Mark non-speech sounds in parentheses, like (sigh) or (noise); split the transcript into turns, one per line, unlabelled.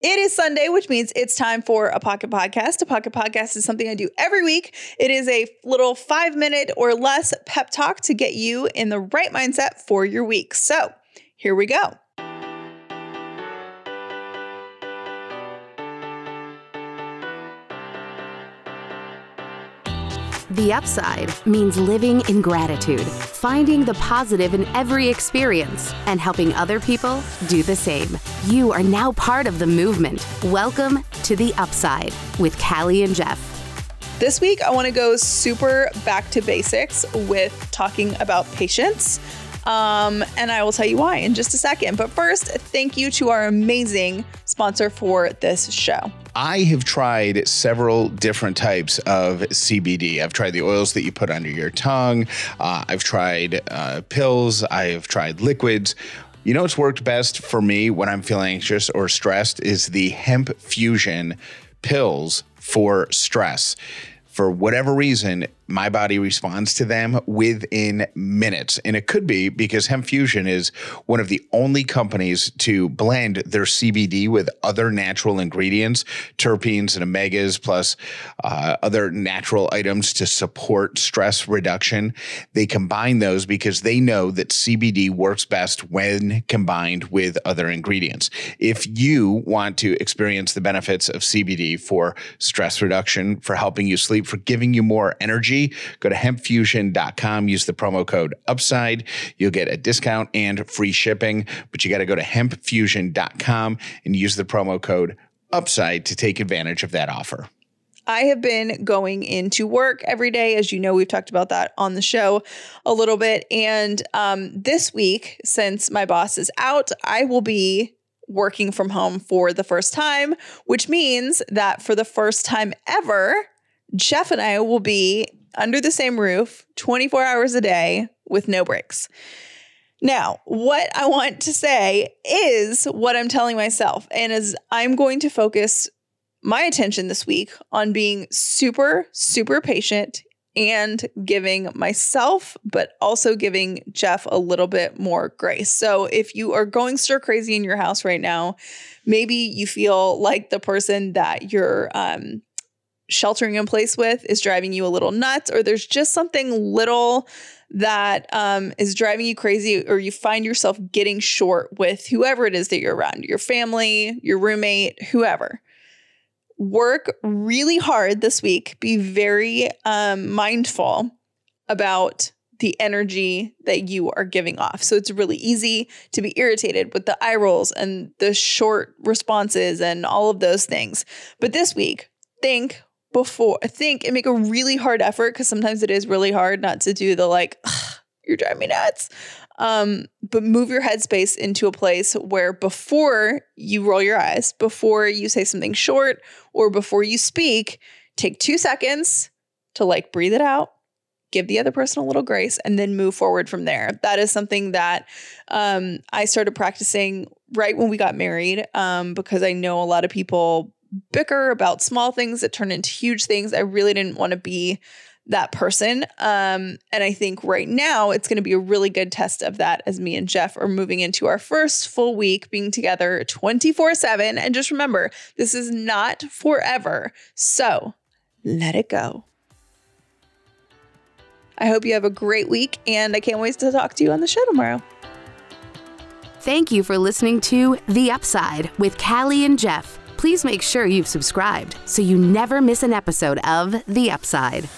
It is Sunday, which means it's time for a pocket podcast. A pocket podcast is something I do every week. It is a little five minute or less pep talk to get you in the right mindset for your week. So here we go.
The upside means living in gratitude, finding the positive in every experience, and helping other people do the same. You are now part of the movement. Welcome to The Upside with Callie and Jeff.
This week, I want to go super back to basics with talking about patience. Um, and I will tell you why in just a second. But first, thank you to our amazing sponsor for this show.
I have tried several different types of CBD. I've tried the oils that you put under your tongue. Uh, I've tried uh, pills. I've tried liquids. You know what's worked best for me when I'm feeling anxious or stressed is the hemp fusion pills for stress. For whatever reason, my body responds to them within minutes. And it could be because Hemp Fusion is one of the only companies to blend their CBD with other natural ingredients, terpenes and omegas, plus uh, other natural items to support stress reduction. They combine those because they know that CBD works best when combined with other ingredients. If you want to experience the benefits of CBD for stress reduction, for helping you sleep, for giving you more energy, go to hempfusion.com, use the promo code UPSIDE. You'll get a discount and free shipping, but you got to go to hempfusion.com and use the promo code UPSIDE to take advantage of that offer.
I have been going into work every day. As you know, we've talked about that on the show a little bit. And um, this week, since my boss is out, I will be working from home for the first time, which means that for the first time ever, Jeff and I will be under the same roof 24 hours a day with no breaks. Now, what I want to say is what I'm telling myself, and is I'm going to focus my attention this week on being super, super patient and giving myself, but also giving Jeff a little bit more grace. So if you are going stir crazy in your house right now, maybe you feel like the person that you're um, sheltering in place with is driving you a little nuts, or there's just something little that um, is driving you crazy, or you find yourself getting short with whoever it is that you're around your family, your roommate, whoever. Work really hard this week. Be very um, mindful about the energy that you are giving off. So it's really easy to be irritated with the eye rolls and the short responses and all of those things. But this week, think before. I think and make a really hard effort because sometimes it is really hard not to do the like (sighs) you're driving me nuts. Um, but move your headspace into a place where before you roll your eyes before you say something short or before you speak take two seconds to like breathe it out give the other person a little grace and then move forward from there. That is something that um, i started practicing right when we got married um, because i know a lot of people bicker about small things that turn into huge things. I really didn't want to be that person. Um, and I think right now it's going to be a really good test of that as me and Jeff are moving into our first full week being together 24 7. And just remember, this is not forever. So let it go. I hope you have a great week and I can't wait to talk to you on the show tomorrow.
Thank you for listening to The Upside with Callie and Jeff please make sure you've subscribed so you never miss an episode of The Upside.